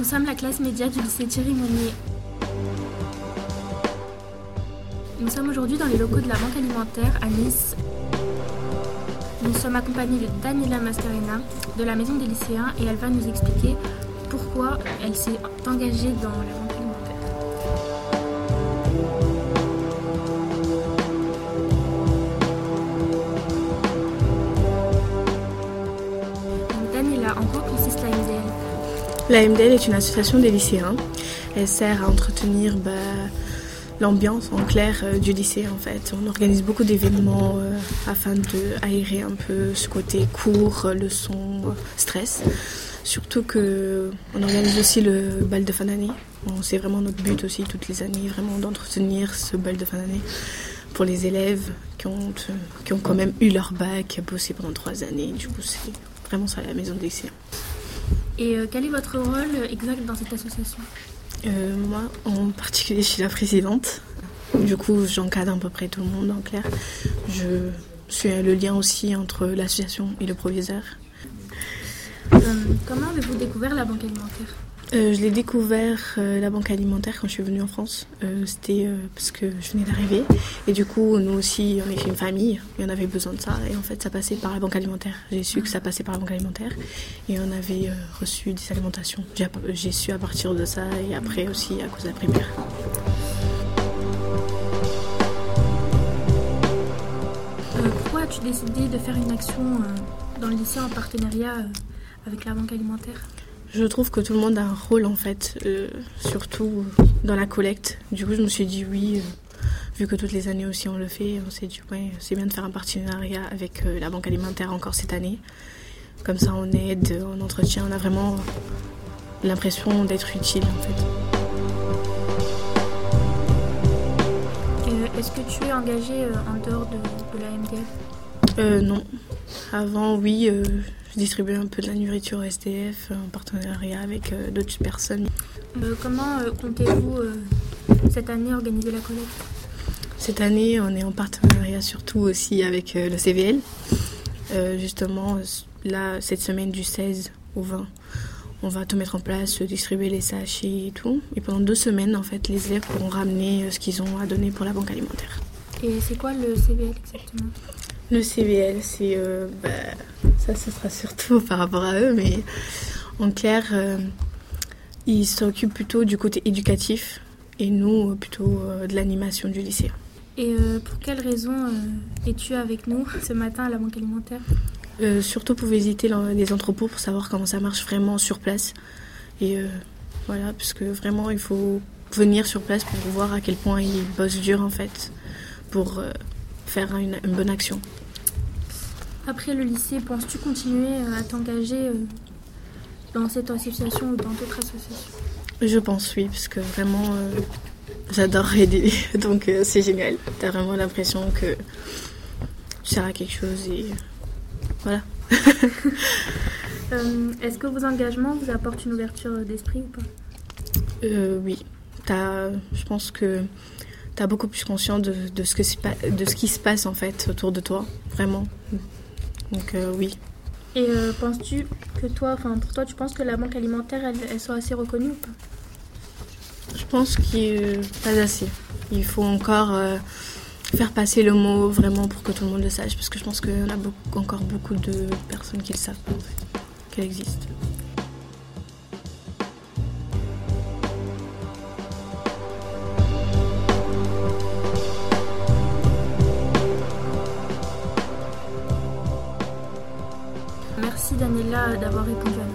Nous sommes la classe média du lycée Thierry Monnier. Nous sommes aujourd'hui dans les locaux de la Banque alimentaire à Nice. Nous sommes accompagnés de Daniela Mascarena de la Maison des lycéens et elle va nous expliquer pourquoi elle s'est engagée dans la Banque La MDL est une association des lycéens. Elle sert à entretenir bah, l'ambiance en clair euh, du lycée en fait. On organise beaucoup d'événements euh, afin de aérer un peu ce côté cours, euh, leçons, stress. Surtout que on organise aussi le bal de fin d'année. C'est vraiment notre but aussi toutes les années, vraiment d'entretenir ce bal de fin d'année pour les élèves qui ont, qui ont quand même eu leur bac, bossé pendant trois années. Du coup, c'est vraiment ça la maison des lycéens. Et euh, quel est votre rôle exact dans cette association? Euh, moi, en particulier, je suis la présidente. Du coup, j'encadre à peu près tout le monde en clair. Je suis le lien aussi entre l'association et le proviseur. Euh, Comment avez-vous découvert la Banque alimentaire? Euh, je l'ai découvert, euh, la banque alimentaire, quand je suis venue en France. Euh, C'était parce que je venais d'arriver. Et du coup, nous aussi, on est une famille et on avait besoin de ça. Et en fait, ça passait par la banque alimentaire. J'ai su que ça passait par la banque alimentaire. Et on avait reçu des alimentations. J'ai su à partir de ça et après aussi à cause de la primaire. Pourquoi as-tu décidé de faire une action dans le lycée en partenariat avec la Banque alimentaire? Je trouve que tout le monde a un rôle en fait, euh, surtout dans la collecte. Du coup, je me suis dit oui, euh, vu que toutes les années aussi on le fait, on s'est dit ouais, c'est bien de faire un partenariat avec euh, la banque alimentaire encore cette année. Comme ça, on aide, on entretient, on a vraiment l'impression d'être utile en fait. Est-ce que tu es engagé euh, en dehors de, de la Euh, non. Avant, oui, je distribuais un peu de la nourriture au SDF en partenariat avec euh, d'autres personnes. Euh, Comment euh, comptez-vous cette année organiser la collecte? Cette année, on est en partenariat surtout aussi avec le CVL. Justement, là, cette semaine du 16 au 20, on va tout mettre en place, distribuer les sachets et tout. Et pendant deux semaines, en fait, les élèves pourront ramener ce qu'ils ont à donner pour la banque alimentaire. Et c'est quoi le CVL exactement? Le CVL, c'est. euh, bah, ça, ce sera surtout par rapport à eux, mais en clair, euh, ils s'occupent plutôt du côté éducatif et nous, euh, plutôt euh, de l'animation du lycée. Et pour quelle raison es-tu avec nous ce matin à la Banque alimentaire? Surtout pour visiter les entrepôts pour savoir comment ça marche vraiment sur place. Et voilà, parce que vraiment, il faut venir sur place pour voir à quel point ils bossent dur en fait pour faire une, une bonne action. Après le lycée, penses-tu continuer euh, à t'engager euh, dans cette association ou dans d'autres associations? Je pense oui, parce que vraiment, euh, j'adore aider, donc euh, c'est génial. T'as vraiment l'impression que tu sers à quelque chose et voilà. Euh, Est-ce que vos engagements vous apportent une ouverture d'esprit ou pas? Oui, je pense que tu as beaucoup plus conscience de, de ce que de ce qui se passe en fait autour de toi, vraiment. Donc euh, oui. Et euh, penses-tu que toi, enfin pour toi, tu penses que la banque alimentaire, elle, elle soit assez reconnue ou pas? Je pense qu'il n'est pas assez. Il faut encore euh, faire passer le mot vraiment pour que tout le monde le sache, parce que je pense qu'il y en a beaucoup- encore beaucoup de personnes qui le savent en fait, qu'elle existe. Daniela d'avoir répondu à.